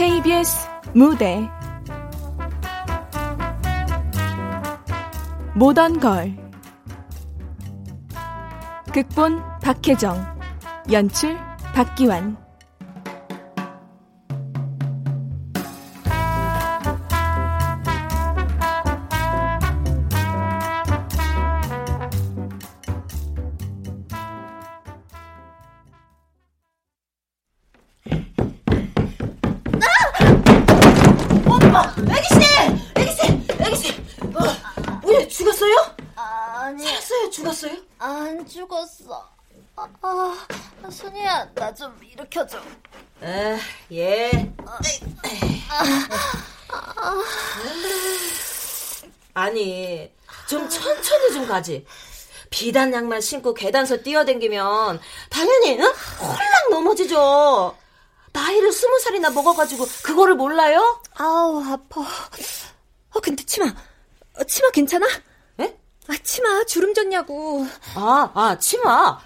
KBS 무대. 모던 걸. 극본 박혜정. 연출 박기환 켜줘. 에, 예. 아니, 좀 천천히 좀 가지. 비단 양말 신고 계단서 뛰어댕기면 당연히 응? 홀랑 넘어지죠. 나이를 스무 살이나 먹어가지고 그거를 몰라요? 아우 아파. 어 근데 치마, 어, 치마 괜찮아? 에? 아 치마 주름 졌냐고. 아, 아 치마.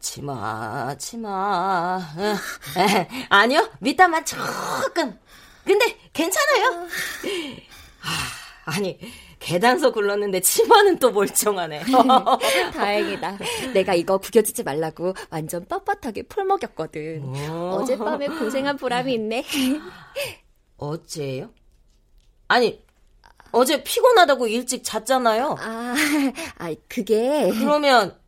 치마, 치마. 에, 아니요, 밑단만 조금. 근데 괜찮아요. 아, 아니, 계단서 굴렀는데 치마는 또 멀쩡하네. 다행이다. 내가 이거 구겨지지 말라고 완전 뻣뻣하게 풀 먹였거든. 어젯밤에 고생한 보람이 있네. 어째요? 아니, 어제 피곤하다고 일찍 잤잖아요. 아, 아 그게. 그러면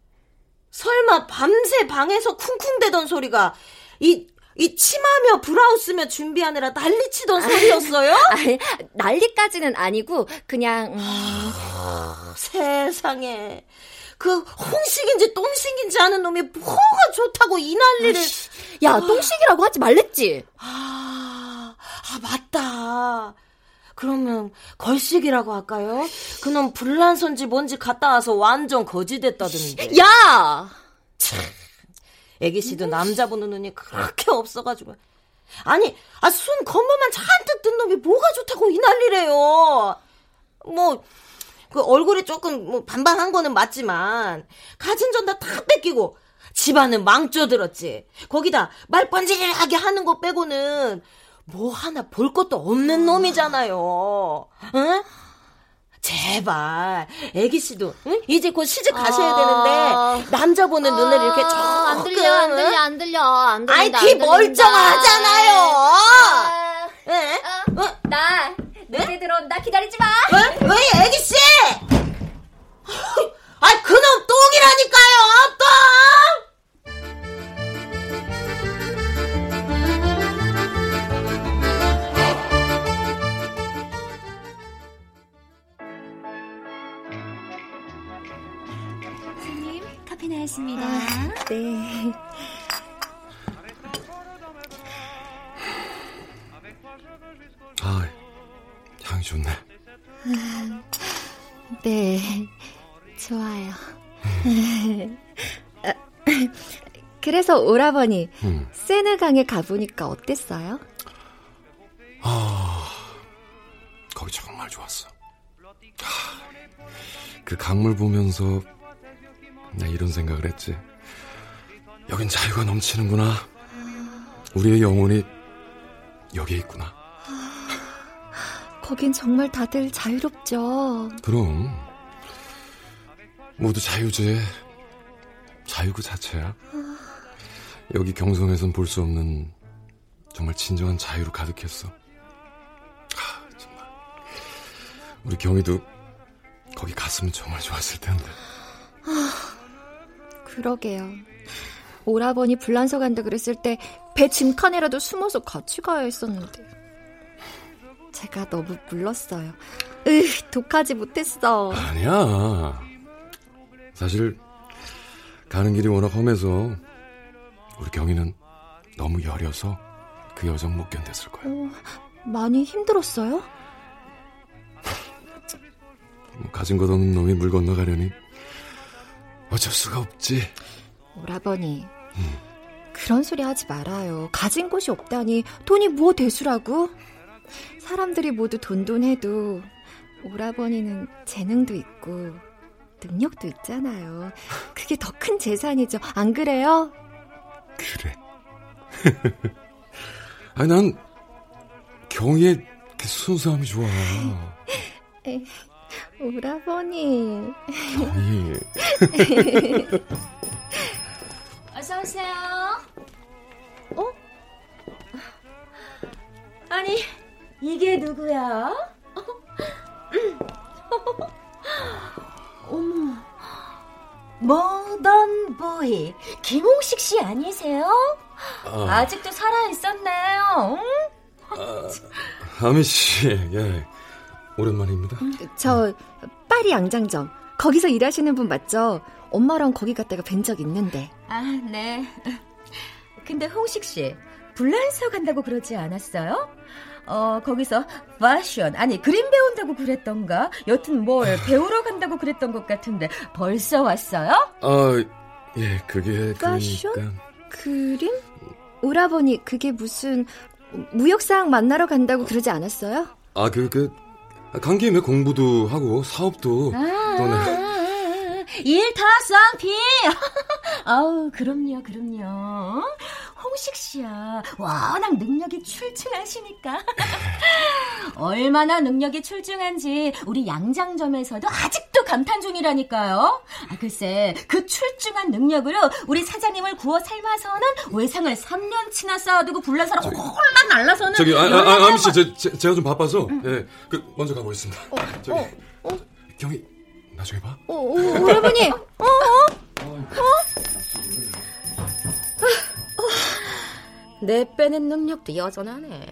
설마 밤새 방에서 쿵쿵대던 소리가 이, 이 치마며 브라우스며 준비하느라 난리치던 소리였어요? 아니, 난리까지는 아니고 그냥 음... 아, 세상에. 그 홍식인지 똥식인지 아는 놈이 뭐가 좋다고 이 난리를. 야 똥식이라고 하지 말랬지. 아, 아 맞다 그러면 걸식이라고 할까요? 그놈 불란선지 뭔지 갔다 와서 완전 거지됐다던데. 야! 참, 애기 씨도 남자 보는 눈이 그렇게 없어가지고. 아니, 아, 순 겉모만 잔뜩 뜬 놈이 뭐가 좋다고 이 난리래요. 뭐, 그 얼굴이 조금 뭐 반반한 거는 맞지만, 가진 전다 다 뺏기고, 집안은 망쳐들었지. 거기다 말 번지르하게 하는 거 빼고는 뭐 하나 볼 것도 없는 놈이잖아요. 응? 제발 애기 씨도 응? 이제 곧 시집 가셔야 아... 되는데 남자 보는 아... 눈을 이렇게 조금 안 들려 안 들려 안 들려 안 들려 아이 귀 멀쩡하잖아요. 아... 네? 어? 어? 나 네? 늦게 들어온다 기다리지 마. 왜? 왜 애기 씨? 아 그놈 똥이라니까요 똥. 하였습니다. 아, 네. 아, 향이 좋네. 네, 좋아요. 그래서 오라버니, 음. 세느강에 가보니까 어땠어요? 아, 거기 정말 좋았어. 아, 그 강물 보면서 나 이런 생각을 했지. 여긴 자유가 넘치는구나. 우리의 영혼이 여기에 있구나. 거긴 정말 다들 자유롭죠. 그럼. 모두 자유제. 자유 그 자체야. 여기 경성에선 볼 수 없는 정말 진정한 자유로 가득했어. 아, 정말. 우리 경희도 거기 갔으면 정말 좋았을 텐데. 아, 그러게요. 오라버니 불란서 간다 그랬을 때 배 짐칸에라도 숨어서 같이 가야 했었는데. 제가 너무 물렀어요. 으, 독하지 못했어. 아니야. 사실 가는 길이 워낙 험해서 우리 경이는 너무 여려서 그 여정 못 견뎠을 거야. 어, 많이 힘들었어요? 뭐 가진 것 없는 놈이 물 건너가려니 어쩔 수가 없지. 오라버니, 음. 그런 소리 하지 말아요. 가진 곳이 없다니 돈이 뭐 대수라고? 사람들이 모두 돈돈해도 오라버니는 재능도 있고 능력도 있잖아요. 그게 더 큰 재산이죠. 안 그래요? 그래. 아니 난 경희의 그 순수함이 좋아. 오라버니. 경희. 어서 오세요. 어? 아니 이게 누구야? 어머, 모던 보이 김홍식 씨 아니세요? 아, 아직도 살아 있었네요. 하미 씨, 예. 오랜만입니다. 저 파리 양장점 거기서 일하시는 분 맞죠? 엄마랑 거기 갔다가 뵌 적 있는데. 아, 네. 근데 홍식 씨, 불란서 간다고 그러지 않았어요? 어, 거기서 패션, 아니, 그림 배운다고 그랬던가? 여튼 뭘 배우러 간다고 그랬던 것 같은데, 벌써 왔어요? 아, 예, 그게 패션? 그러니까 그림? 오라버니 그게 무슨 무역사항 만나러 간다고 그러지 않았어요? 아, 그, 그, 간 김에 공부도 하고, 사업도. 아, 또 네. 아, 일타쌍피! 아우, 그럼요, 그럼요. 홍식 씨야, 워낙 능력이 출중하시니까. 얼마나 능력이 출중한지 우리 양장점에서도 아직도 감탄 중이라니까요. 아, 글쎄, 그 출중한 능력으로 우리 사장님을 구워 삶아서는 외상을 3년치나 쌓아두고 불란사로 홀랑 날라서는 저기, 아, 아, 아, 아미 씨, 제, 제, 제가 좀 바빠서, 예, 그, 먼저 가보겠습니다. 저기, 경희, 나중에 봐. 오, 오, 오라버니! 내 빼는 능력도 여전하네.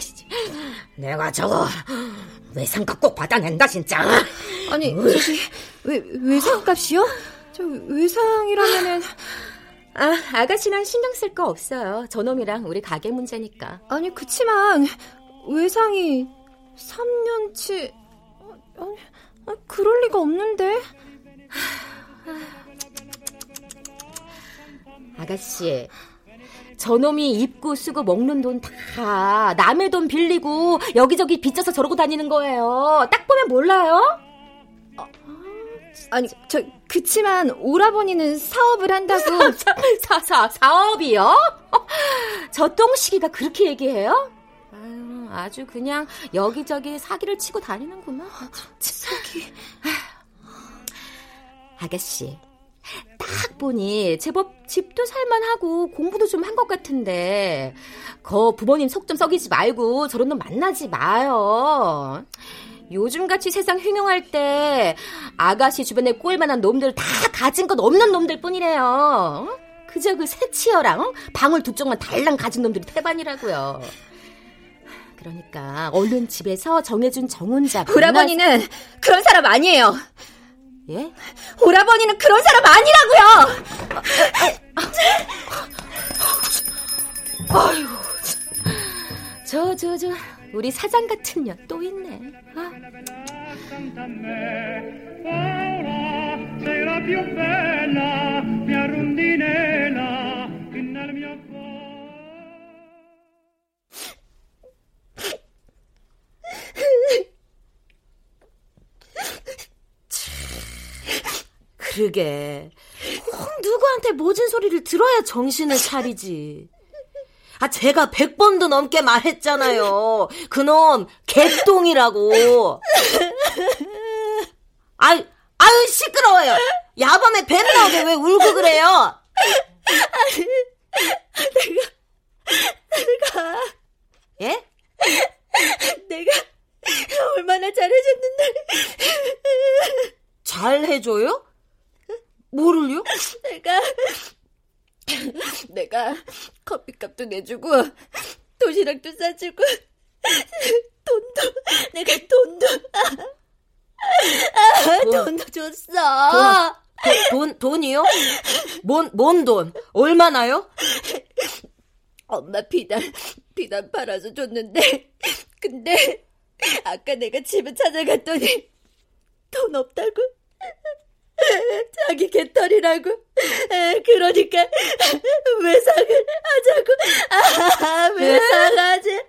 씨. 내가 저거 외상값 꼭 받아낸다 진짜. 아니, 저기, 외, 외상값이요? 저 외상이라면은, 아, 아가씨랑 신경 쓸 거 없어요. 저놈이랑 우리 가게 문제니까. 아니, 그치만, 외상이 3년치, 아니, 아니, 그럴 리가 없는데? 아가씨, 저놈이 입고 쓰고 먹는 돈 다 남의 돈 빌리고 여기저기 빚져서 저러고 다니는 거예요. 딱 보면 몰라요? 아니, 저, 그치만, 오라버니는 사업을 한다고. 사, 사, 사업이요? 저 똥시기가 그렇게 얘기해요? 아유, 아주 그냥 여기저기 사기를 치고 다니는구나. 사기. 아가씨, 딱 보니 제법 집도 살만하고 공부도 좀 한 것 같은데 거 부모님 속 좀 썩이지 말고 저런 놈 만나지 마요. 요즘같이 세상 흉흉할 때 아가씨 주변에 꼴만한 놈들 다 가진 것 없는 놈들 뿐이래요. 그저 그 새치어랑 어? 방울 두 쪽만 달랑 가진 놈들이 태반이라고요. 그러니까 얼른 집에서 정해준 정혼자 오라버니는 그런 사람 아니에요. 예? 오라버니는 그런 사람 아니라고요! 저저 저 우리 사장 같은 년 또 있네. 아. 그러게. 꼭 누구한테 모진 소리를 들어야 정신을 차리지. 아, 제가 백 번도 넘게 말했잖아요. 그놈, 개똥이라고. 아유, 아유, 시끄러워요. 야밤에 뱀 나오게 왜 울고 그래요? 내가, 예? 내가 얼마나 잘해줬는데. 잘해줘요? 뭐를요? 내가 내가 커피값도 내주고 도시락도 싸주고 돈도 내가 돈도 아, 돈. 돈도 줬어. 돈, 돈, 돈 이요? 뭔, 뭔 돈? 얼마나요? 엄마 비단 비단 팔아서 줬는데 근데 아까 내가 집에 찾아갔더니 돈 없다고 자기 개털이라고. 그러니까 외상을 하자고. 아, 외상하지.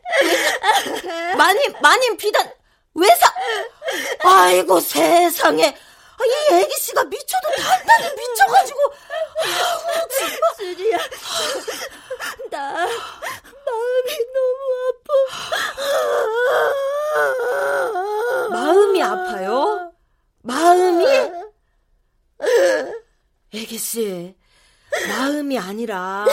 마님, 마님 비단 외상. 아이고 세상에. 이 애기 씨가 미쳐도 단단히 미쳐가지고. 아우 정말. 수지야, 나 마음이 너무 아파. 마음이 아파요? 마음이? 애기 씨, 마음이 아니라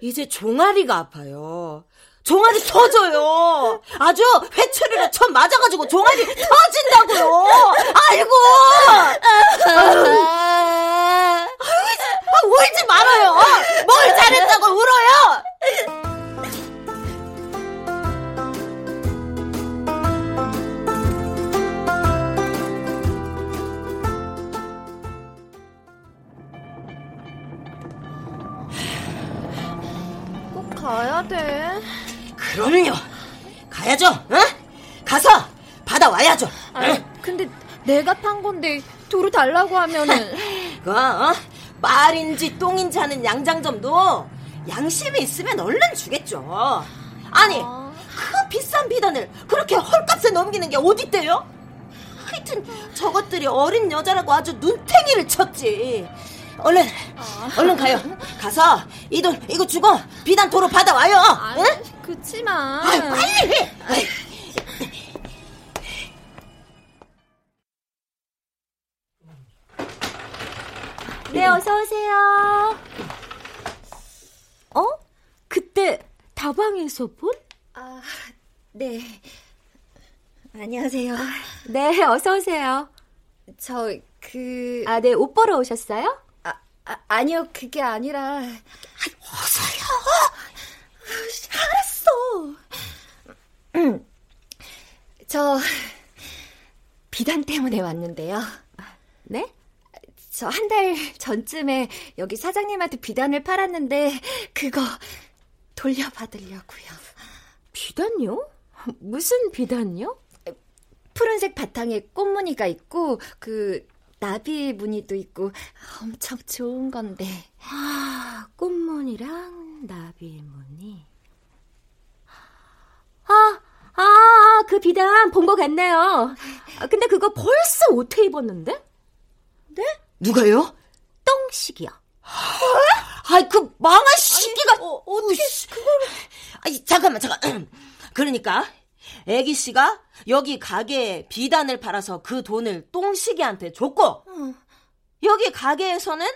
이제 종아리가 아파요. 종아리 터져요. 아주 회초리를 쳐 맞아가지고 종아리 터진다고요. 아이고. 아, 울지 말아요. 뭘 잘했다고 울어요. 가야 돼. 그럼요. 가야죠. 어? 가서 받아 와야죠. 아, 근데 내가 판 건데 도로 달라고 하면은 그 어? 말인지 똥인지 하는 양장점도 양심이 있으면 얼른 주겠죠. 아니 아. 그 비싼 비단을 그렇게 헐값에 넘기는 게 어딨대요? 하여튼 저것들이 어린 여자라고 아주 눈탱이를 쳤지. 얼른 얼른 가요. 가서 이 돈 이거 주고 비단 도로 받아 와요. 아니, 응? 그치만 아이, 빨리 해. 아이. 네, 어서 오세요. 어? 그때 다방에서 본? 아, 네. 안녕하세요. 네, 어서 오세요. 저 그 아, 네, 옷 보러 오셨어요? 아, 아, 아니요, 그게 아니라 알았어. 저 비단 때문에 왔는데요. 네? 저 한 달 전쯤에 여기 사장님한테 비단을 팔았는데 그거 돌려받으려고요. 비단요? 무슨 비단요? 푸른색 바탕에 꽃무늬가 있고 그 나비 무늬도 있고 엄청 좋은 건데. 아, 꽃무늬랑 나비 무늬. 아, 아, 아, 그 비단 본 것 같네요. 아, 근데 그거 벌써 옷에 입었는데? 누가요? 똥식이요. 아이 그 망한 시끼가 어, 어떻게 그거를 아니 잠깐만 잠깐 그러니까 애기 씨가 여기 가게에 비단을 팔아서 그 돈을 똥식이한테 줬고 여기 가게에서는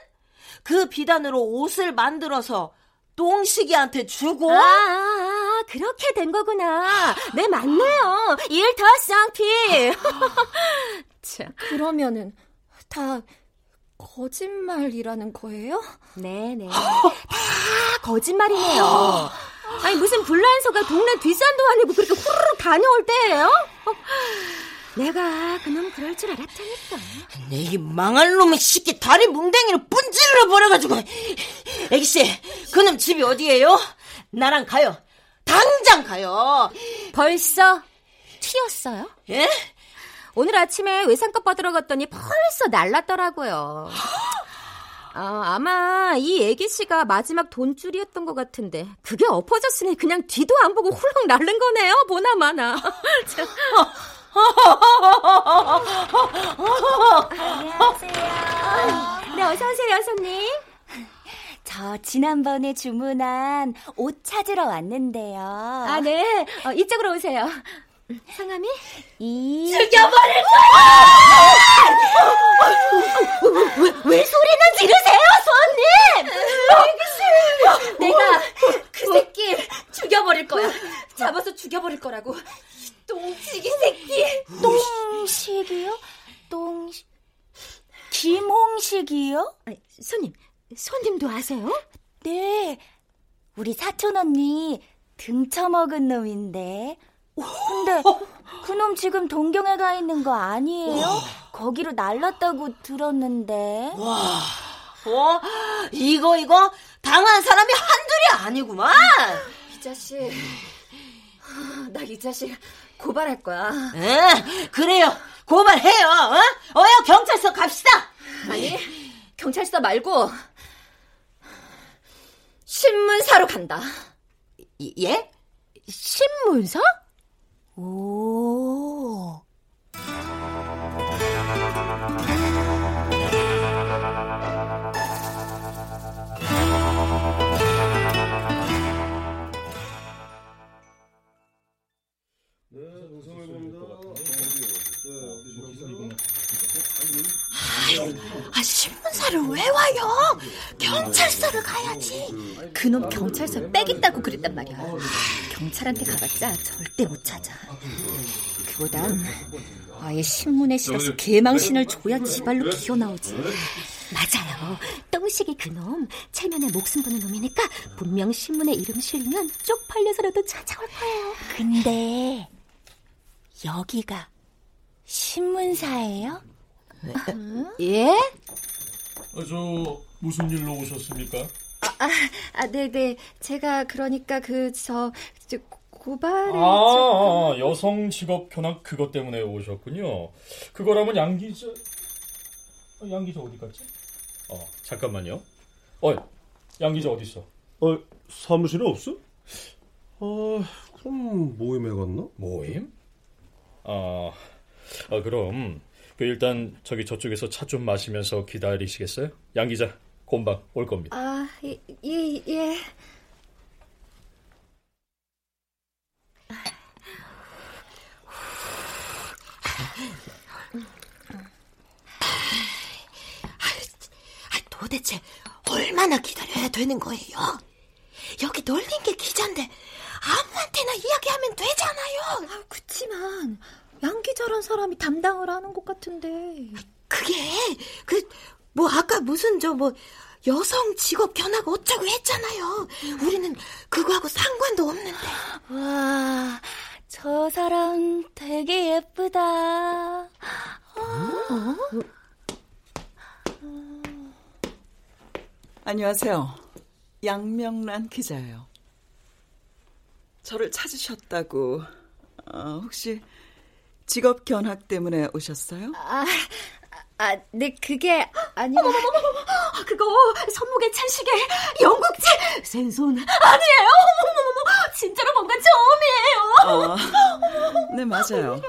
그 비단으로 옷을 만들어서 똥식이한테 주고 아, 아, 아, 그렇게 된 거구나. 네, 맞네요. 일터 쌍피. 참. 그러면은 다 거짓말이라는 거예요? 네네. 다 거짓말이네요. 아니, 무슨 불란서가 동네 뒷산도 아니고 그렇게 후루룩 다녀올 때예요? 어, 내가 그놈 그럴 줄 알았다니까. 내이 망할 놈의 시끼 다리 뭉댕이를 분질러 버려가지고 애기 씨 그놈 집이 어디예요? 나랑 가요 당장 가요 벌써 튀었어요? 예? 오늘 아침에 외상값 받으러 갔더니 벌써 날랐더라고요. 아, 아마 이 애기 씨가 마지막 돈줄이었던 것 같은데 그게 엎어졌으니 그냥 뒤도 안 보고 훌렁 날른 거네요. 보나마나. 참. 네, 어서 오세요, 여사님. 저 지난번에 주문한 옷 찾으러 왔는데요. 아, 네. 어, 이쪽으로 오세요. 상암이? 이 죽여버릴 왜 소리는 지르세요, 손님? 내가 그 새끼 죽여버릴 거야. 잡아서 죽여버릴 거라고. 똥치기 새끼. 똥식이요? 똥 김홍식이요? 아니, 손님, 손님도 아세요? 네. 우리 사촌 언니 등쳐먹은 놈인데. 근데 그놈 지금 동경에 가 있는 거 아니에요? 거기로 날랐다고 들었는데. 어? 이거 이거 당한 사람이 한둘이 아니구만 이 자식. 나 이 자식 고발할 거야. 에, 그래요 고발해요 어? 어여 경찰서 갑시다 아니, 경찰서 말고 신문사로 간다. 이- 예? 신문서? 오. 아, 신문 사를 왜 와요? 경찰서를 가야지. 그놈 경찰서 빼겠다고 그랬단 말이야. 경찰한테 가봤자 절대 못 찾아. 그보단 아예 신문에 실어서 개망신을 줘야 지발로 기어 나오지. 맞아요. 똥식이 그놈 체면에 목숨 거는 놈이니까 분명 신문에 이름 실리면 쪽팔려서라도 찾아올 거예요. 근데 여기가 신문사예요? 예? 아, 저 무슨 일로 오셨습니까? 아, 아, 네네. 제가 그러니까 그, 저, 저 고발을. 아, 아, 여성 직업 견학 그것 때문에 오셨군요. 그거라면 양 기자, 어, 양 기자 어디 갔지? 어, 잠깐만요. 어, 양 기자 어디 있어? 어, 사무실에 없어? 아, 그럼 모임에 갔나? 모임? 아, 아 그럼 그 일단 저기 저쪽에서 차 좀 마시면서 기다리시겠어요? 양 기자 곰방 올 겁니다. 아, 예, 예. 예. 아, 도대체 얼마나 기다려야 되는 거예요? 여기 놀린 게 기자인데 아무한테나 이야기하면 되잖아요. 아, 그치만, 양 기자란 사람이 담당을 하는 것 같은데. 그게 그 뭐 아까 무슨 저 뭐 여성 직업 견학 어쩌고 했잖아요. 우리는 그거하고 상관도 없는데. 와, 저 사람 되게 예쁘다. 안녕하세요. 양명란 기자예요. 저를 찾으셨다고 어, 혹시 직업 견학 때문에 오셨어요? 아, 아, 네, 그게 아니라. 아, 그거 손목에 찬 시계 영국제 생손 아니에요? 어머머머 진짜로 뭔가 처음이에요. 어, 네 맞아요.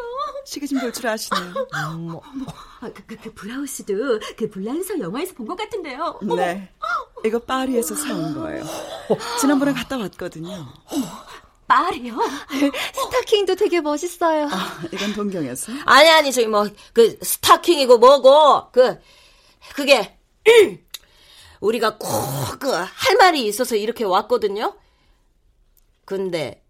시계 좀 볼 줄 아시네요. 아, 그, 그, 그 블라우스도 그 블란서 영화에서 본 것 같은데요. 네, 이거 파리에서 사온 거예요. 지난번에 갔다 왔거든요. 파리요? 스타킹도 되게 멋있어요. 아, 이건 동경에서. 아니 아니 저기 뭐 그 스타킹이고 뭐고 그 그게 우리가 꼭 그 할 말이 있어서 이렇게 왔거든요. 근데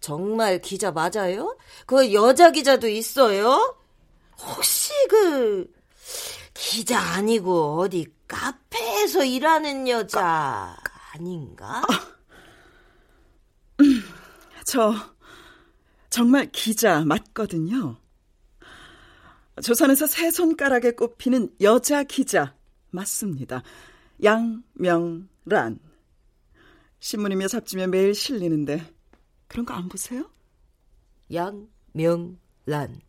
정말 기자 맞아요? 그 여자 기자도 있어요? 혹시 그 기자 아니고 어디 카페에서 일하는 여자 아닌가? 저 정말 기자 맞거든요. 조선에서 세 손가락에 꼽히는 여자 기자 맞습니다. 양명란. 신문이며 잡지며 매일 실리는데 그런 거 안 보세요? 양명란.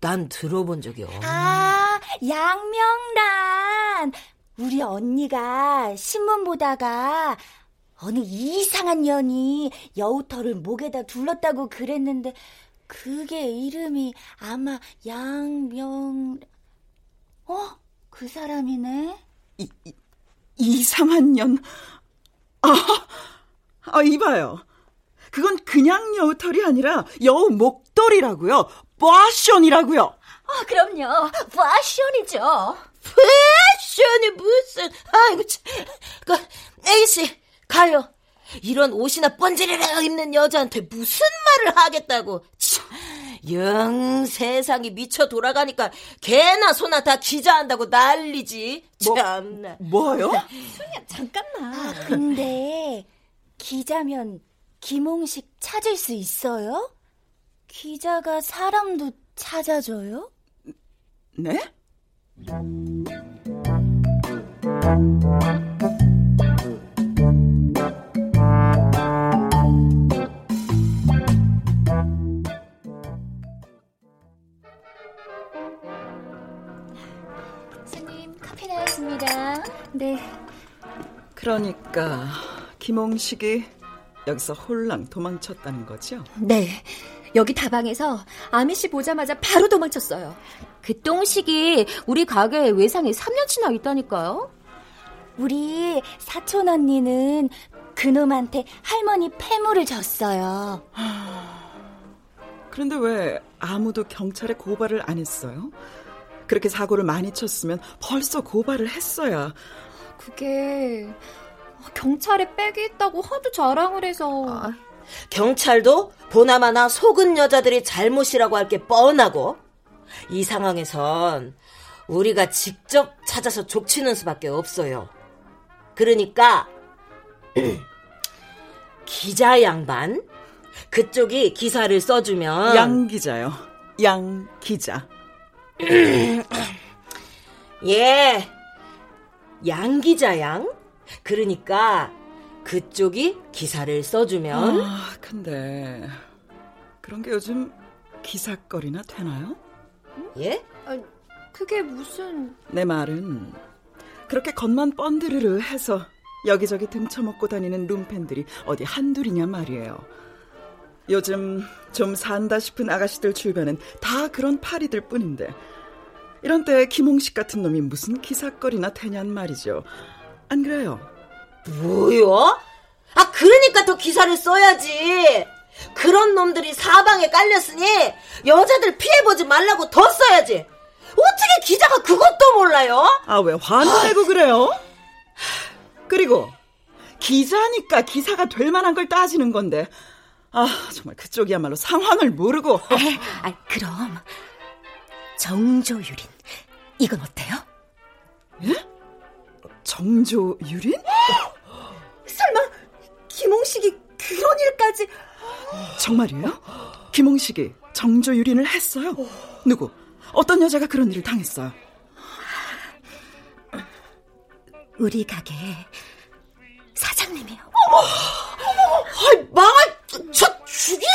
난 들어본 적이 없어. 아, 양명란. 우리 언니가 신문 보다가 어느 이상한 년이 여우털을 목에다 둘렀다고 그랬는데 그게 이름이 아마 양명 어? 그 사람이네. 이, 이, 이상한 년. 아, 아, 이봐요. 그건 그냥 여우털이 아니라 여우 목도리라고요. 빠션이라고요. 아, 그럼요. 패션이죠. 패션이 무슨 아이고 참. 그 A씨 가요. 이런 옷이나 번지르르 입는 여자한테 무슨 말을 하겠다고. 참, 영 세상이 미쳐 돌아가니까 개나 소나 다 기자한다고 난리지. 참나. 뭐요? 잠깐만. 근데 기자면 김홍식 찾을 수 있어요? 기자가 사람도 찾아줘요? 네? 네. 그러니까 김홍식이 여기서 홀랑 도망쳤다는 거죠? 네. 여기 다방에서 아미 씨 보자마자 바로 도망쳤어요. 그 똥식이 우리 가게에 외상에 3년치나 있다니까요. 우리 사촌 언니는 그놈한테 할머니 폐물을 줬어요. 그런데 왜 아무도 경찰에 고발을 안 했어요? 그렇게 사고를 많이 쳤으면 벌써 고발을 했어야. 그게 경찰에 백이 있다고 하도 자랑을 해서 아, 경찰도 보나마나 속은 여자들이 잘못이라고 할 게 뻔하고 이 상황에선 우리가 직접 찾아서 족치는 수밖에 없어요. 그러니까 기자 양반 그쪽이 기사를 써주면 양 기자요. 양 기자. 예, 양 기자 양. 그러니까 그쪽이 기사를 써주면 아, 근데 그런 게 요즘 기사거리나 되나요? 예? 그게 무슨 내 말은 그렇게 겉만 뻔드르르 해서 여기저기 등쳐먹고 다니는 룸팬들이 어디 한둘이냐 말이에요. 요즘 좀 산다 싶은 아가씨들 주변엔 다 그런 파리들 뿐인데 이런 때 김홍식 같은 놈이 무슨 기사거리나 되냔 말이죠. 안 그래요? 뭐요? 아 그러니까 더 기사를 써야지. 그런 놈들이 사방에 깔렸으니 여자들 피해보지 말라고 더 써야지. 어떻게 기자가 그것도 몰라요? 아 왜 화를 내고 그래요? 그리고 기자니까 기사가 될 만한 걸 따지는 건데 아 정말 그쪽이야말로 상황을 모르고 아, 그럼 정조유린 이건 어때요? 정조 유린? 설마 김홍식이 그런 일까지 정말이에요? 김홍식이 정조 유린을 했어요? 누구? 어떤 여자가 그런 일을 당했어요? 우리 가게 사장님이요. 아이, 망할, 저 죽일,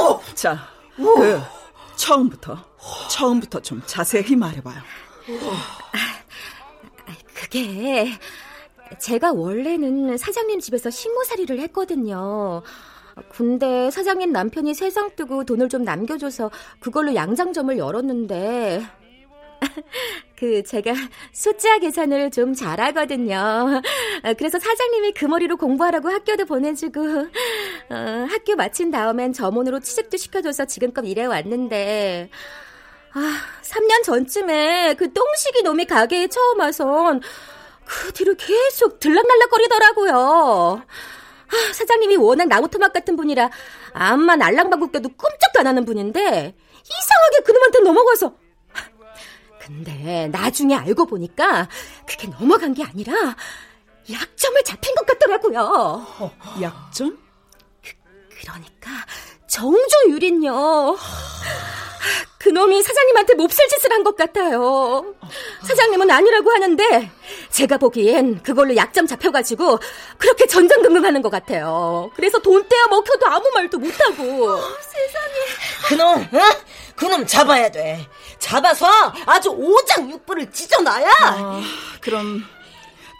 어. 자, 그 처음부터 처음부터 좀 자세히 말해봐요. 그게 제가 원래는 사장님 집에서 식모살이를 했거든요. 근데 사장님 남편이 세상 뜨고 돈을 좀 남겨줘서 그걸로 양장점을 열었는데 그 제가 숫자 계산을 좀 잘하거든요. 그래서 사장님이 그 머리로 공부하라고 학교도 보내주고 어, 학교 마친 다음엔 점원으로 취직도 시켜줘서 지금껏 일해 왔는데 아, 3년 전쯤에 그 똥식이 놈이 가게에 처음 와선 그 뒤로 계속 들락날락거리더라고요. 아, 사장님이 워낙 나무토막 같은 분이라 암만 알랑방귀 도 꼼짝도 안 하는 분인데 이상하게 그놈한테 넘어가서 근데 나중에 알고 보니까 그게 넘어간 게 아니라 약점을 잡힌 것 같더라고요. 약점? 그 러니까 정조 유린요. 그놈이 사장님한테 몹쓸 짓을 한 것 같아요. 사장님은 아니라고 하는데 제가 보기엔 그걸로 약점 잡혀가지고 그렇게 전전긍긍하는 것 같아요. 그래서 돈 떼어 먹혀도 아무 말도 못하고. 그놈, 어? 그놈 잡아야 돼. 잡아서 아주 오장육부를 찢어놔야. 아, 그럼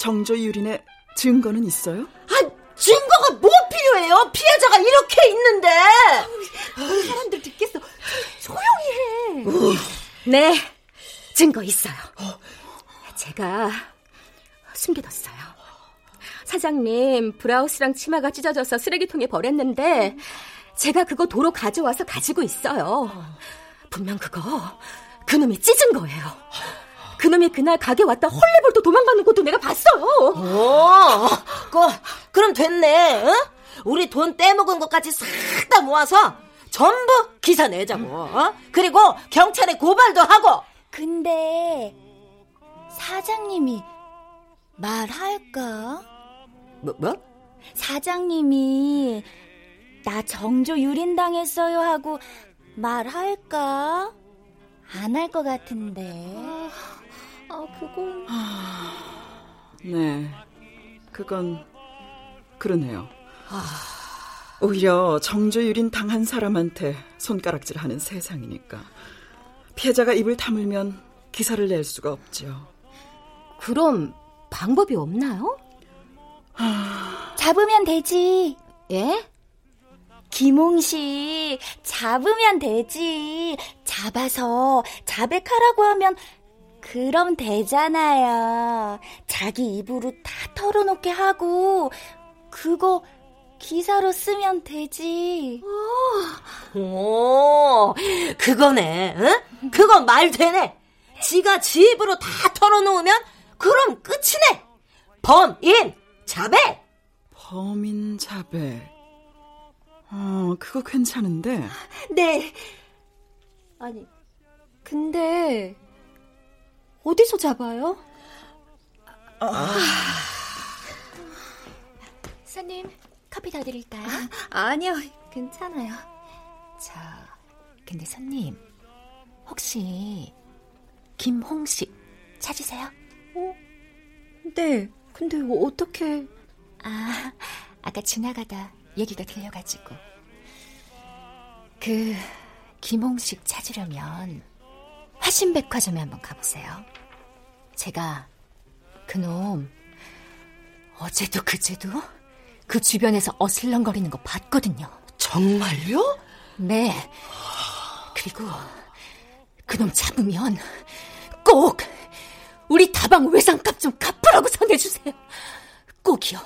정조 유린의 증거는 있어요? 아, 증거가 뭐 필요해요? 피해자가 이렇게 있는데. 사람들 듣겠어. 조용히 해. 네, 증거 있어요. 제가 숨겨뒀어요. 사장님 브라우스랑 치마가 찢어져서 쓰레기통에 버렸는데 제가 그거 도로 가져와서 가지고 있어요. 분명 그거 그놈이 찢은 거예요. 그놈이 그날 가게 왔다 헐레벌떡 도망가는 것도 내가 봤어요. 오, 그, 그럼 됐네. 어? 우리 돈 떼먹은 것까지 싹 다 모아서 전부 기사 내자고. 어? 그리고 경찰에 고발도 하고. 근데 사장님이 말할까? 뭐, 뭐? 사장님이 나 정조 유린당했어요 하고 말할까? 안 할 것 같은데. 아 그건 네, 그건 그러네요. 오히려 정조유린 당한 사람한테 손가락질 하는 세상이니까 피해자가 입을 다물면 기사를 낼 수가 없죠. 그럼 방법이 없나요? 잡으면 되지. 예? 김홍식 잡으면 되지. 잡아서 자백하라고 하면 그럼 되잖아요. 자기 입으로 다 털어놓게 하고 그거 기사로 쓰면 되지. 오, 그거네. 응? 그거 말 되네. 지가 지 입으로 다 털어놓으면 그럼 끝이네. 범인 자백. 범인 자백. 어, 그거 괜찮은데. 네. 아니, 근데 어디서 잡아요? 아. 사님, 커피 더 드릴까요? 아, 니요 괜찮아요. 자, 근데 손님, 혹시 김홍식 찾으세요? 어? 네. 근데 어떻게? 아, 아까 지나가다 얘기가 들려가지고. 그 김홍식 찾으려면 화신백화점에 한번 가보세요. 제가 그놈 어제도 그제도 그 주변에서 어슬렁거리는 거 봤거든요. 정말요? 네. 그리고 그놈 잡으면 꼭 우리 다방 외상값 좀 갚으라고 전해주세요. 꼭이요.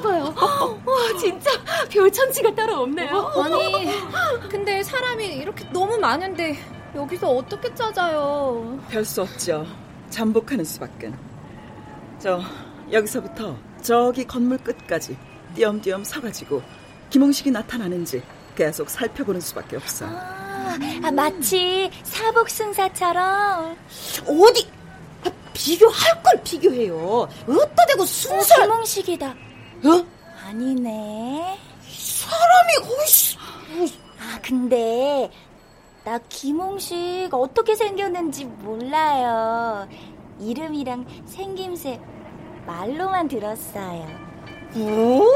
봐요. 와, 진짜 별천지가 따로 없네요. 아니, 근데 사람이 이렇게 너무 많은데 여기서 어떻게 찾아요? 별 수 없죠. 잠복하는 수밖엔. 저 여기서부터 저기 건물 끝까지 띄엄띄엄 서가지고 김홍식이 나타나는지 계속 살펴보는 수밖에 없어. 아, 아 마치 사복승사처럼 어디 아, 비교할 걸 비교해요. 어따 대고 순살 어, 김홍식이다. 어? 아니네. 사람이 어이씨. 아 근데 나 김홍식 어떻게 생겼는지 몰라요. 이름이랑 생김새 말로만 들었어요. 뭐?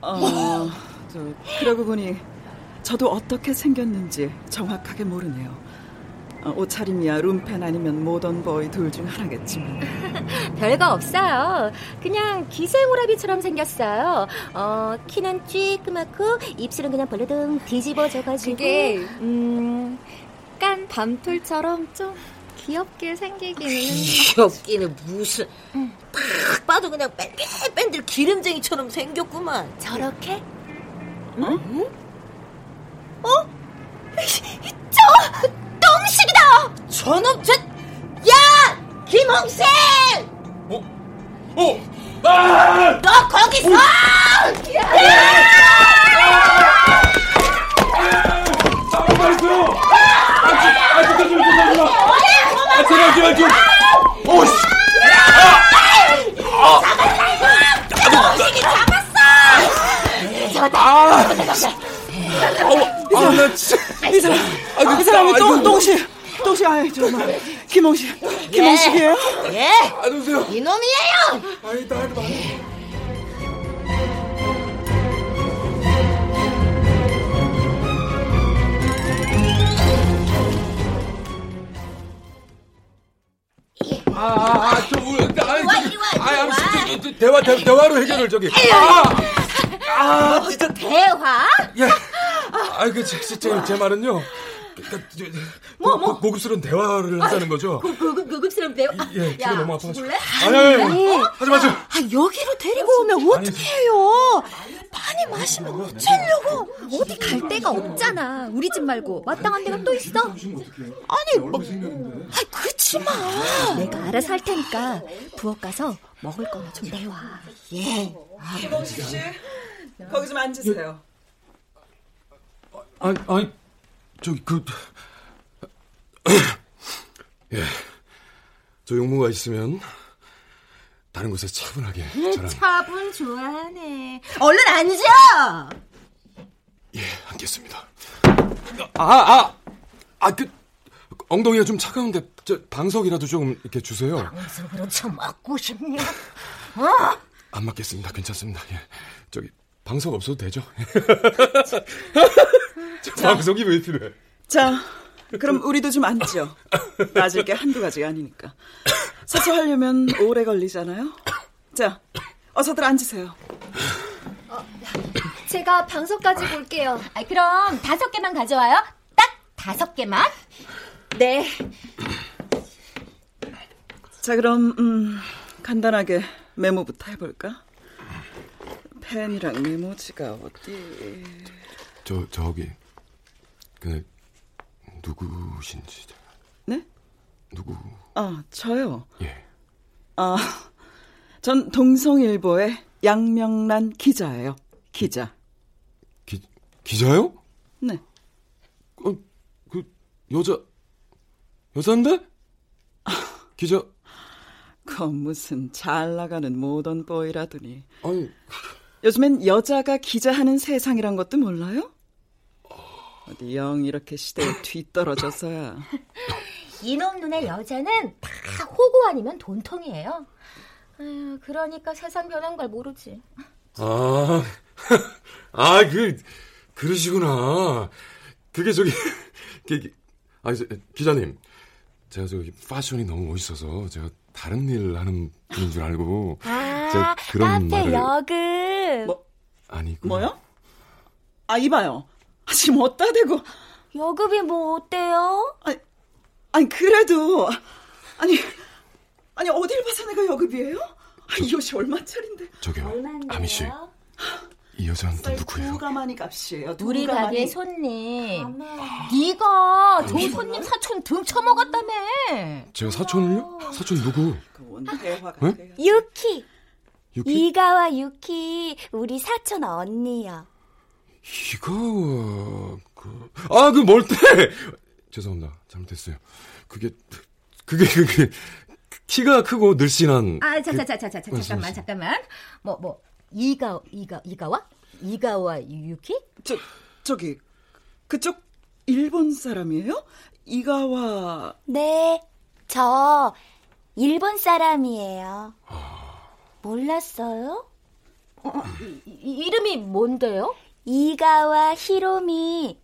어, 저, 그러고 보니 저도 어떻게 생겼는지 정확하게 모르네요. 어, 옷차림이야 룸펜 아니면 모던보이 둘 중 하나겠지만 별거 없어요. 그냥 기생오라비처럼 생겼어요. 어, 키는 쥐끄맣고 입술은 그냥 벌레등 뒤집어져가지고 그게 음, 깐 밤톨처럼 좀 귀엽게 생기기는 귀엽기는 무슨 딱 봐도 그냥 뺀들뺀들 기름쟁이처럼 생겼구만. 저렇게? 응? 어? 저 똥식이다. 저놈 저 야! 김홍생! 어? 어? 아! 너 거기서! 아, 말했어요! 아, 아, 아, 진짜 좀, 좀! 아, 제발, 제발 좀! 어, 씨! 김홍식이 잡았어! 아! 아, 나 진짜. 이 사람 아, 그 사람이 똥 똥식 똥식 아이 정말 김홍식 김홍식이에요? 예! 안녕하세요. 이놈이에요! 아이, 나 하지 마. 아, 아, 아, 저, 우리, 아, 이리 와, 이리 와, 아, 아, 저, 저, 대화, 대, 대화로 해결을 저기. 아, 아, 진짜. 대화? 예. 아, 그, 제, 제, 제, 제 말은요. 그, 저, 뭐, 고, 뭐? 고, 고급스러운 대화를 하자는 거죠. 고, 고급, 고급스러운 대화? 예, 키가 야, 너무 아파가지고. 죽을래? 아니, 아니, 아니, 하지 마세요. 아, 여기로 데리고 오면 어떡해요? 많이 마시면 어쩌려고? 어디 갈 데가 없잖아. 우리 집 말고 마땅한 데가 또 있어. 아니, 뭐, 아, 그치 마. 내가 알아서 할 테니까 부엌 가서 먹을 거나 좀 내와. 예. 김홍식 씨 거기 좀 앉으세요. 아니, 아니, 저기, 그, 예. 저 용무가 있으면 다른 곳에 차분하게 저랑 차분 좋아하네. 얼른 앉아! 예, 앉겠습니다. 아, 아, 아, 그 엉덩이가 좀 차가운데 저 방석이라도 좀 이렇게 주세요. 방석으로 처먹고 싶냐? 안 맞겠습니다. 괜찮습니다. 예. 저기 방석 없어도 되죠? 저 방석이 왜 필요해? 자, 그럼 우리도 좀 앉죠. 따질 게 한두 가지가 아니니까. 서서 하려면 오래 걸리잖아요. 자, 어서들 앉으세요. 제가 방석까지 볼게요. 아, 그럼 다섯 개만 가져와요. 딱 다섯 개만. 네. 자, 그럼 음, 간단하게 메모부터 해볼까? 펜이랑 메모지가 어디? 저 저기 그 누구신지 네? 누구? 아, 저요. 예. 아, 전 동성일보의 양명란 기자예요. 기자. 기 기자요? 네. 어, 그 여자 여잔데? 기자. 그 무슨 잘 나가는 모던 보이라더니. 아니 요즘엔 여자가 기자하는 세상이란 것도 몰라요? 어디 영 이렇게 시대에 뒤떨어져서야. 이놈 눈의 여자는 다 호구 아니면 돈통이에요. 아유, 그러니까 세상 변한 걸 모르지. 아, 아, 그, 그러시구나. 그게 저기, 그, 아, 저, 기자님. 제가 저기 패션이 너무 멋있어서 제가 다른 일 하는 분인 줄 알고. 아, 제가 그런 카페 말을. 여급. 뭐, 아니고. 뭐요? 아, 이봐요. 아, 지금 어따 대고. 여급이 뭐 어때요? 아니, 아니, 그래도. 아니, 아니, 어딜 봐서 내가 여급이에요? 아, 이 옷이 얼마짜린데? 저기요? 아미 씨. 이 여자는 또 누구예요? 두 가마니 값이에요. 두 우리. 가게 손님. 아마. 네가 저 손님 사촌 등 쳐먹었다며. 제가 사촌을요? 사촌 누구? 그 원 대화가 응? 돼요. 유키. 유키? 이가와 유키. 우리 사촌 언니요. 이거, 그, 아, 그 멀대! 죄송합니다. 잘못했어요. 그게, 그게, 그게, 키가 크고 늘씬한. 아, 자, 그- 자, 자, 자, 자, 자, 말씀하세요. 잠깐만, 잠깐만. 뭐, 뭐, 이가, 이가, 이가와? 이가와 유키? 저, 저기, 그쪽 일본 사람이에요? 이가와, 네, 저 일본 사람이에요. 몰랐어요? 이, 이름이 뭔데요? 이가와 히로미.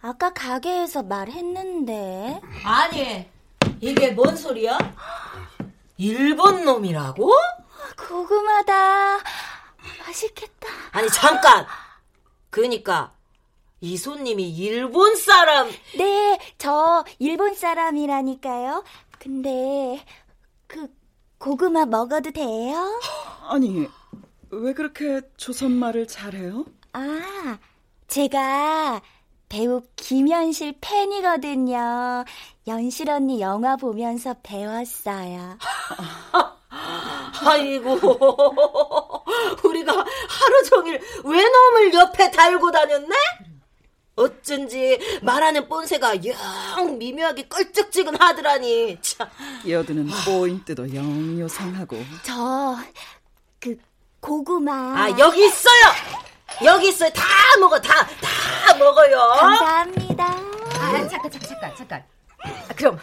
아까 가게에서 말했는데. 아니, 이게 뭔 소리야? 일본 놈이라고? 궁금하다. 맛있겠다. 아니, 잠깐! 그니까, 이 손님이 일본 사람, 네, 저 일본 사람이라니까요. 근데 그 고구마 먹어도 돼요? 아니, 왜 그렇게 조선말을 잘해요? 아, 제가 배우 김현실 팬이거든요. 연실 언니 영화 보면서 배웠어요. 아이고, 우리가 하루 종일 외놈을 옆에 달고 다녔네? 어쩐지 말하는 뽐새가 영 미묘하게 껄쩍지근하더라니. 참. 끼어드는 포인트도 영 요상하고. 저 그 고구마. 아, 여기 있어요! 여기 있어요. 다 먹어, 다, 다 먹어요. 감사합니다. 아, 잠깐, 잠깐, 잠깐, 잠깐. 아, 그럼,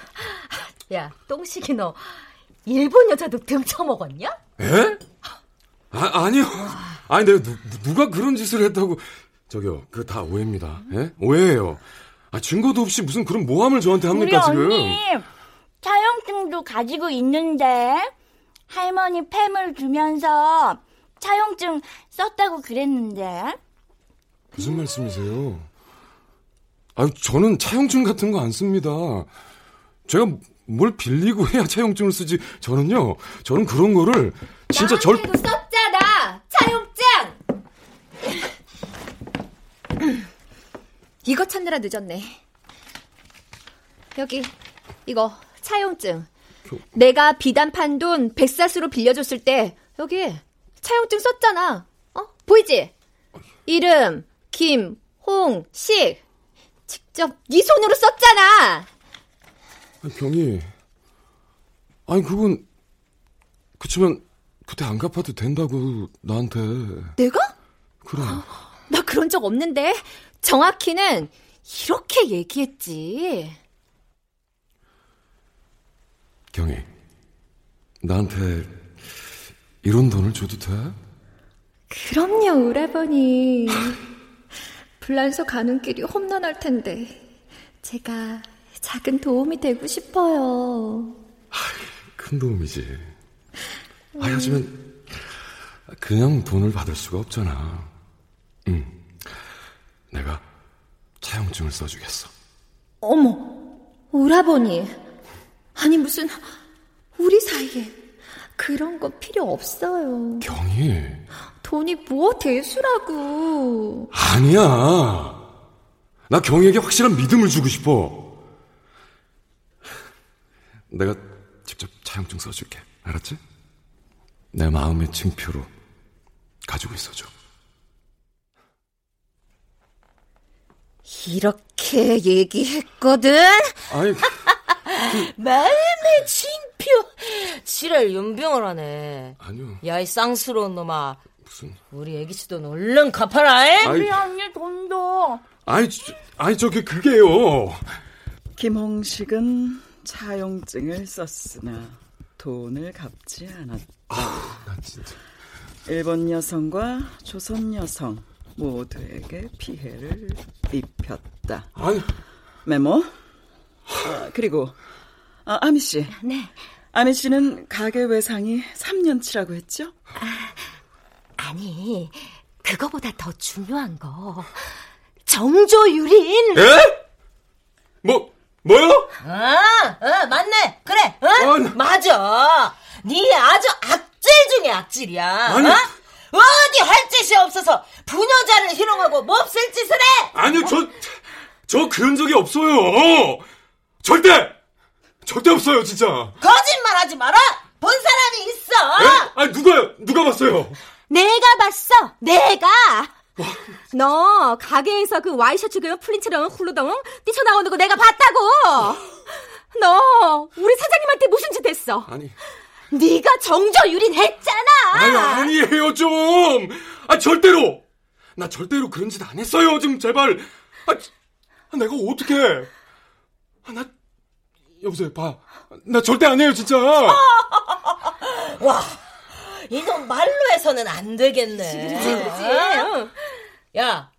야, 똥식이 너, 일본 여자도 등 쳐 먹었냐? 에? 아, 아니요. 아니, 내가 누, 누가 그런 짓을 했다고. 저기요, 그거 다 오해입니다. 예? 오해예요. 아, 증거도 없이 무슨 그런 모함을 저한테 합니까, 우리 지금? 언니 차용증도 가지고 있는데 할머니 팸을 주면서 차용증 썼다고 그랬는데 무슨 말씀이세요? 아, 저는 차용증 같은 거 안 씁니다. 제가 뭘 빌리고 해야 차용증을 쓰지. 저는요, 저는 그런 거를 진짜 절. 썼잖아! 차용증! 이거 찾느라 늦었네. 여기 이거 차용증. 내가 비단 판 돈 백사수로 빌려줬을 때 여기 차용증 썼잖아. 어? 보이지? 이름 김홍식. 직접 네 손으로 썼잖아. 아니, 병이. 아니, 그건. 그치만, 그때 안 갚아도 된다고, 나한테. 내가? 그래. 나 그런 적 없는데. 정확히는 이렇게 얘기했지. 경희. 나한테 이런 돈을 줘도 돼? 그럼요, 오라버니. 불란서 가는 길이 험난할 텐데. 제가 작은 도움이 되고 싶어요. 큰 도움이지. 아, 하지만, 그냥 돈을 받을 수가 없잖아. 응. 내가 차용증을 써주겠어. 어머, 오라버니. 아니, 무슨, 우리 사이에 그런 거 필요 없어요. 경희. 돈이 뭐 대수라고. 아니야. 나 경희에게 확실한 믿음을 주고 싶어. 내가 직접 차용증 써줄게. 알았지? 내 마음의 증표로 가지고 있어줘. 이렇게 얘기했거든? 아니, 마음의 징표. 지랄 연병을 하네. 아니요. 야, 이 쌍스러운 놈아. 무슨. 우리 애기씨 돈 얼른 갚아라, 에? 아이. 우리 언니 돈도. 아니, 저, 아니, 저기, 그게요. 김홍식은 차용증을 썼으나 돈을 갚지 않았다. 나 진짜. 일본 여성과 조선 여성 모두에게 피해를 입혔다. 아니. 메모. 아, 그리고 아, 아미 씨. 네. 아미 씨는 가게 외상이 3년치라고 했죠? 아니, 그거보다 더 중요한 거. 정조유린! 에? 뭐, 뭐요? 아, 어, 맞네. 그래, 어? 아니. 맞아. 네 아주 악질 중에 악질이야. 아니. 어? 어디 할 짓이 없어서 부녀자를 희롱하고 몹쓸 짓을 해. 아니요, 저, 저 그런 적이 없어요. 절대! 절대 없어요, 진짜. 거짓말 하지 마라. 본 사람이 있어. 에? 아니, 누가요? 누가 봤어요? 내가 봤어, 내가! 너 가게에서 그 와이셔츠 그 플린처럼 훌루덩 뛰쳐나오는 거 내가 봤다고! 너 우리 사장님한테 무슨 짓 했어? 아니. 네가 정조 유린 했잖아! 아니, 아니에요, 좀! 아, 절대로! 나 절대로 그런 짓 안 했어요, 좀, 제발! 아, 지- 아, 내가 어떻게 아, 나, 여보세요, 봐. 나 절대 아니에요, 진짜! 와, 이놈 말로 해서는 안 되겠네. 어? 야,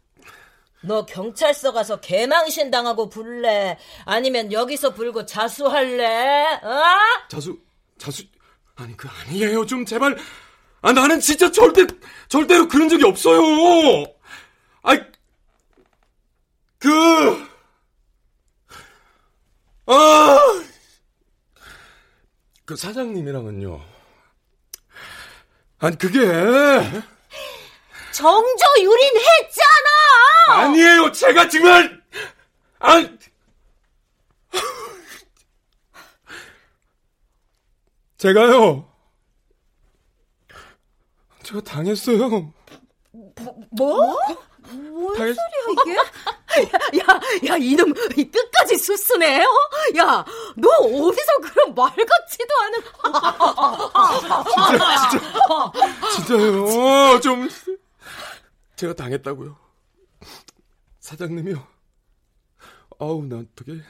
너 경찰서 가서 개망신 당하고 불래? 아니면 여기서 불고 자수할래? 어? 자수, 자수, 아니, 그 아니에요, 좀, 제발! 아, 나는 진짜 절대, 절대로 그런 적이 없어요! 아, 그, 아, 그 사장님이랑은요. 아니, 그게, 정조 유린 했잖아! 아니에요, 제가 정말, 아, 제가요, 제가 당했어요. 뭐? 뭔 당했- 소리야 이게? 야, 야, 이놈 이 끝까지 수수네. 어? 야, 너 어디서 그런 말 같지도 않은 진짜요, 좀, 제가 당했다고요. 사장님이요. 아우, 나 어떻게,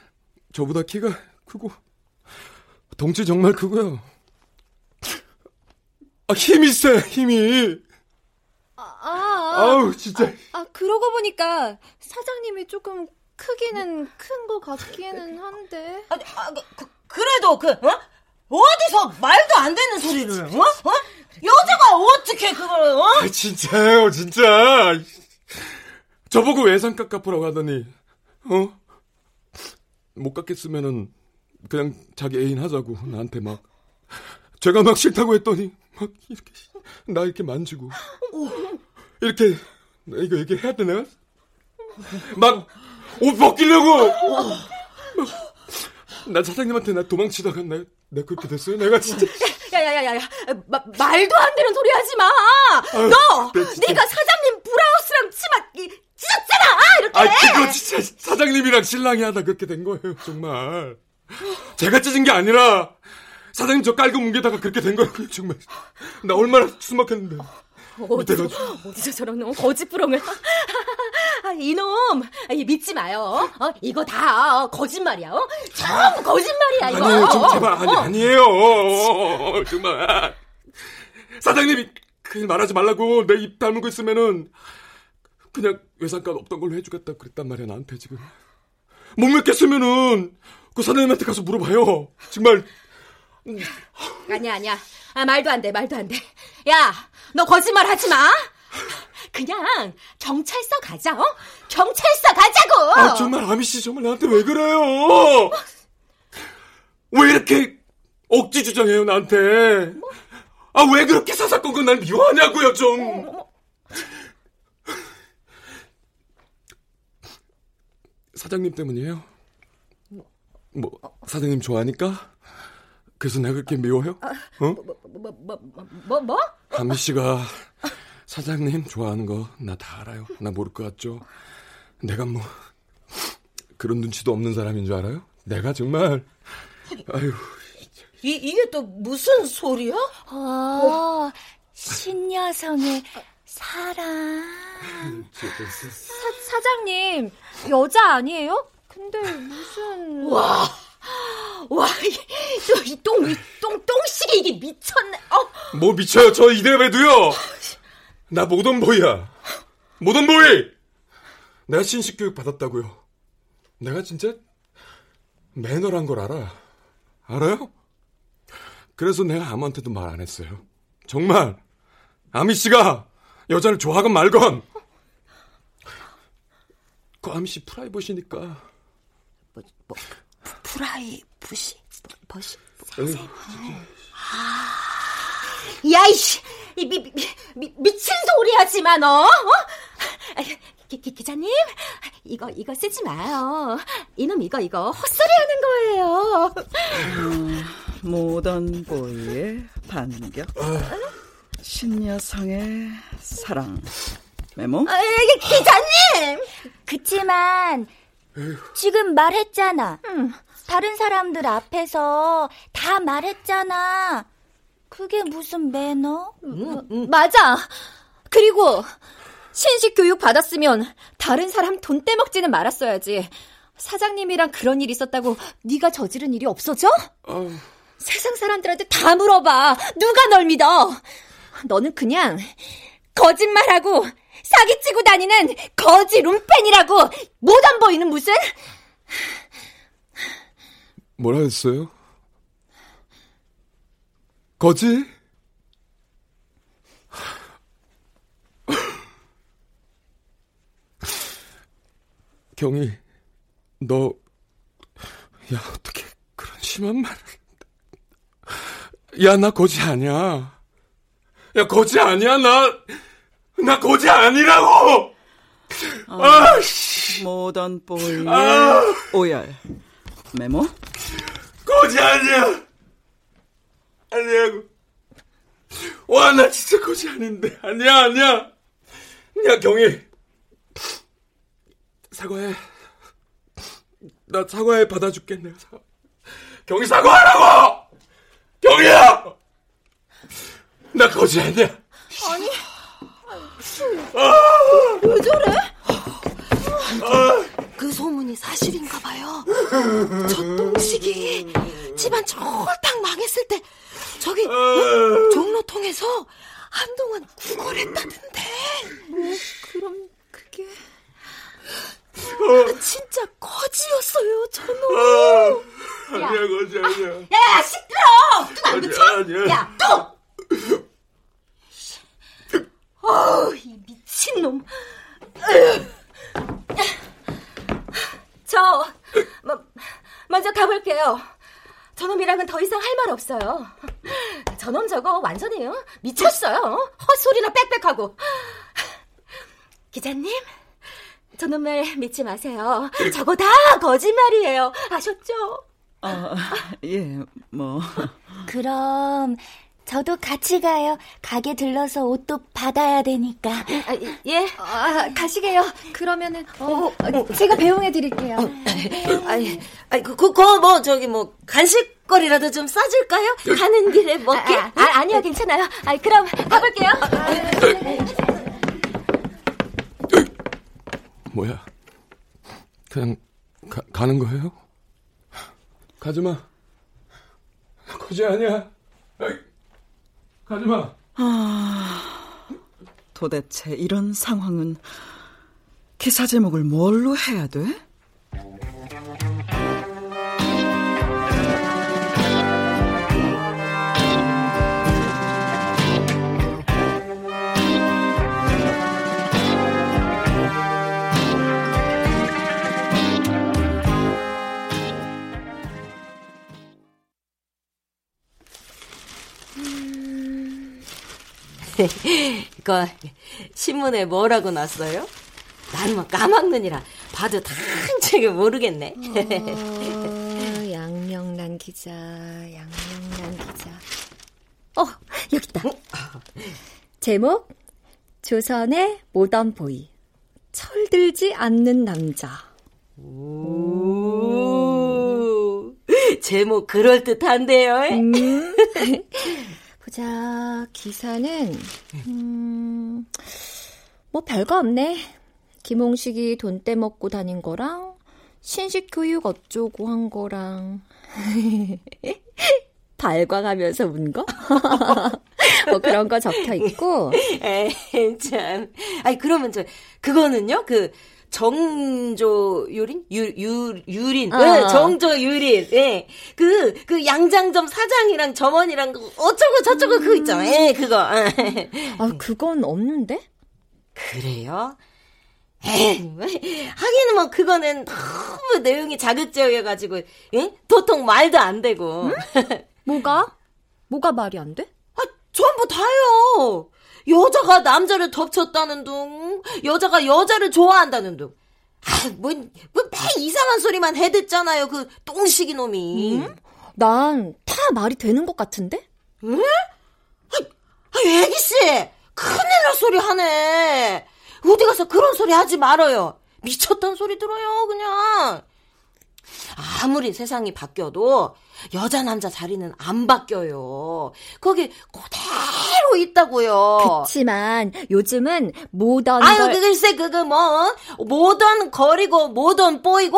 저보다 키가 크고, 덩치 정말 크고요. 아, 힘이 세, 힘이. 아, 아우, 진짜. 아, 그러고 보니까 사장님이 조금 크기는 큰것 같기는 한데. 아니, 아, 그, 그래도 그 어? 어디서 말도 안 되는 소리를 어? 어? 여자가 어떻게 그걸 어? 아, 진짜요, 진짜. 저보고 외상값 갚으라고 하더니, 어? 못 갚겠으면은, 그냥 자기 애인 하자고, 나한테 막. 제가 막 싫다고 했더니, 막, 이렇게, 나 이렇게 만지고. 이렇게, 나 이거 얘기해야 돼, 내가? 막, 옷 벗기려고! 나 사장님한테 나 도망치다가 나, 나 그렇게 됐어요? 내가 진짜. 야야야야야, 마, 말도 안 되는 소리 하지 마. 아유, 너, 네, 진짜. 네가 사장님 브라우스랑 치마 이, 찢었잖아. 이렇게. 아, 그거 진짜 사장님이랑 신랑이 하다 그렇게 된 거예요, 정말. 제가 찢은 게 아니라 사장님 저 깔고 뭉개다가 그렇게 된 거라고요, 정말. 나 얼마나 숨막혔는데. 어디서, 어디서 저런 놈 거짓부렁을. 아, 이놈, 믿지 마요. 어? 이거 다 거짓말이야. 어? 전부 거짓말이야, 이거. 아니에요, 좀 제발, 아니, 어. 아니에요. 정말. 사장님이 그 말하지 말라고 내 입 다물고 있으면은 그냥 외상값 없던 걸로 해주겠다 그랬단 말이야, 나한테 지금. 못 믿겠으면은 그 사장님한테 가서 물어봐요. 정말. 아니야, 아니야. 아, 말도 안 돼, 말도 안 돼. 야, 너 거짓말 하지 마. 그냥 경찰서 가자, 어? 경찰서 가자고! 아, 정말 아미 씨 정말 나한테 왜 그래요? 왜 이렇게 억지 주장해요, 나한테? 아, 왜 그렇게 사사건건 날 미워하냐고요, 좀. 사장님 때문이에요? 뭐, 사장님 좋아하니까? 그래서 내가 그렇게 미워요? 어? 뭐, 뭐, 뭐, 뭐? 아미 씨가 사장님 좋아하는 거 나 다 알아요. 나 모를 것 같죠? 내가 뭐 그런 눈치도 없는 사람인 줄 알아요? 내가 정말 아유 이, 이게 또 무슨 소리야? 어, 신여성의 사랑. 사, 사장님, 여자 아니에요? 근데 무슨... 와, 와, 또, 이 똥, 이 똥, 똥식이 이게 미쳤네. 어. 뭐 미쳐요? 저 이대배도요. 나 모던보이야. 모던보이. 내가 신식 교육 받았다고요. 내가 진짜 매너란 걸 알아. 알아요? 그래서 내가 아무한테도 말 안 했어요. 정말 아미 씨가 여자를 좋아하건 말건 그 아미 씨 프라이버시니까. 뭐, 뭐 프라이버시? 버시? 아, 야이씨, 이 미, 미, 미, 미친 소리 하지 마, 너! 어? 기, 기, 기자님, 이거, 이거 쓰지 마요. 이놈 이거, 이거 헛소리 하는 거예요. 음, 모던 보이의 반격. 신여성의 사랑. 메모? 아, 기자님! 그치만, 지금 말했잖아. 다른 사람들 앞에서 다 말했잖아. 그게 무슨 매너? 음, 맞아. 그리고 신식 교육 받았으면 다른 사람 돈 떼먹지는 말았어야지. 사장님이랑 그런 일 있었다고 네가 저지른 일이 없어져? 어. 세상 사람들한테 다 물어봐. 누가 널 믿어? 너는 그냥 거짓말하고 사기치고 다니는 거지 룸펜이라고 못 안 보이는 무슨? 뭐라 했어요? 거지? 경희, 너, 야, 어떻게 그런 심한 말을. 야, 나 거지 아니야. 야, 거지 아니야, 나, 나 거지 아니라고! 아, 아, 씨. 모던 보이의 아. 오열. 메모? 거지 아니야! 아니야고. 와, 나 진짜 거지 아닌데. 아니야, 아니야. 야, 경희. 사과해. 나 사과해 받아줄게, 내가 사 경희 사과하라고! 경희야! 나 거지 아니야. 아, 왜 저래? 아, 그 소문이 사실인가 봐요. 저 똥식이 집안 쫄딱 망했을 때 저기 어? 종로 통해서 한동안 구걸했다던데. 뭐 그럼 그게 아, 진짜 거지였어요, 저놈. 아, 아니야, 거지 아니야. 야, 시끄러! 그쳐? 아니야. 야, 뚱! 어우, 이 미친놈. 저, 뭐, 먼저 가볼게요. 저놈이랑은 더 이상 할 말 없어요. 저놈 저거 완전히 어? 미쳤어요. 헛소리나 빽빽하고. 기자님, 저놈 말 믿지 마세요. 저거 다 거짓말이에요. 아셨죠? 아, 예, 뭐. 그럼 저도 같이 가요. 가게 들러서 옷도 받아야 되니까. 아, 예. 아, 가시게요. 그러면은 어, 제가 배웅해 드릴게요. 아니, 아니, 그, 그, 그, 뭐, 저기, 뭐, 간식거리라도 좀 싸줄까요? 가는 길에 먹게? 아, 아, 아 니요, 괜찮아요. 아, 그럼 가볼게요. 뭐야? 그냥 가, 가는 거예요? 가지마. 거지 아니야. 가지마. 아, 도대체 이런 상황은 기사 제목을 뭘로 해야 돼? 그 신문에 뭐라고 났어요? 나는 막 까막눈이라 봐도 당최게 모르겠네. 어, 양명란 기자, 양명란 기자. 어, 여기 있다. 제목 조선의 모던 보이. 철들지 않는 남자. 오, 제목 그럴듯한데요? 음. 보자, 기사는, 음, 뭐 별거 없네. 김홍식이 돈 떼먹고 다닌 거랑, 신식 교육 어쩌고 한 거랑, 발광하면서 운 거? 뭐 그런 거 적혀 있고. 에이, 참. 아니, 그러면 저, 그거는요? 그, 정조 유린? 유, 유, 유린. 어. 네, 정조 유린. 예. 그, 그 양장점 사장이랑 점원이랑 그 어쩌고 저쩌고 그거 있잖아. 예, 그거. 아, 그건 없는데? 그래요? 하기는 뭐, 그거는 너무 내용이 자극적이어가지고, 예? 도통 말도 안 되고. 뭐가? 뭐가 말이 안 돼? 아, 전부 다요. 여자가 남자를 덮쳤다는 둥, 여자가 여자를 좋아한다는 둥. 아, 뭐, 뭐, 매 이상한 소리만 해댔잖아요. 그 똥식이 놈이. 음? 난다 말이 되는 것 같은데? 응? 아, 아, 애기씨! 큰일 날 소리 하네. 어디 가서 그런 소리 하지 말아요. 미쳤단 소리 들어요, 그냥. 아무리 세상이 바뀌어도 여자 남자 자리는 안 바뀌어요. 거기 그대 로 있다고요. 그치만 요즘은 모던 아유, 걸... 그 글쎄 그거 뭐 모던 거리고 모던 뽀이고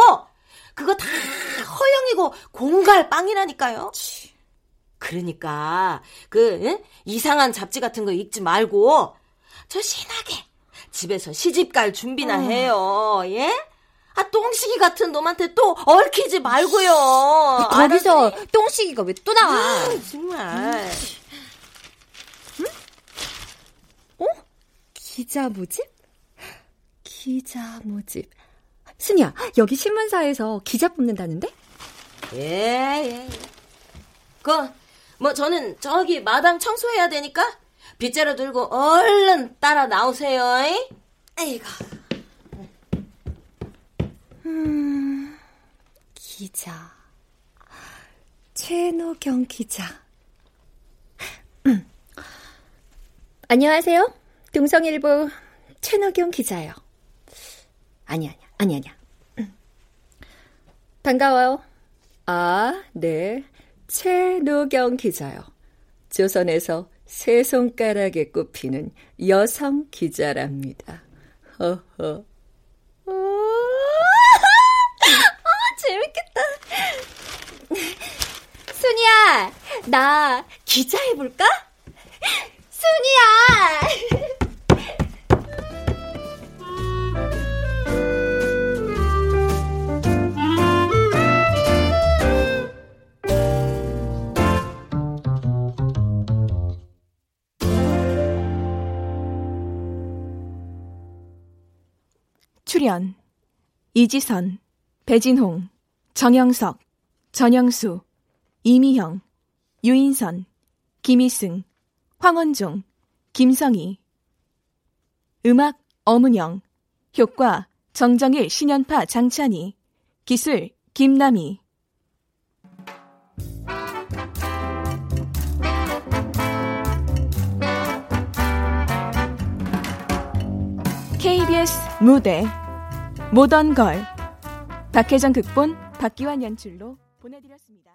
그거 다 허영이고 공갈 빵이라니까요. 그러니까 그 응? 이상한 잡지 같은 거 읽지 말고 저 신하게 집에서 시집 갈 준비나 해요. 예? 아, 똥시기 같은 놈한테 또 얽히지 말고요. 거기서 똥시기가 왜 또 나와? 아, 정말. 응? 어? 기자 모집? 기자 모집. 순이야, 여기 신문사에서 기자 뽑는다는데? 예, 예, 예. 그, 뭐, 저는 저기 마당 청소해야 되니까 빗자루 들고 얼른 따라 나오세요. 에이구. 음, 기자. 최노경 기자. 음. 안녕하세요. 동성일보 최노경 기자요. 아니, 아니야, 아니, 아니야. 음. 반가워요. 아, 네. 최노경 기자요. 조선에서 세 손가락에 꼽히는 여성 기자랍니다. 허허. 아, 재밌겠다. 순이야, 나 기자 해볼까? 순이야! 출연 이지선, 배진홍, 정영석, 전영수, 이미형, 유인선, 김희승, 황원종, 김성희. 음악 어문영 효과 정정일 신연파 장찬희 기술 김남희. KBS 무대 모던 걸 박혜정 극본 박기환 연출로 보내드렸습니다.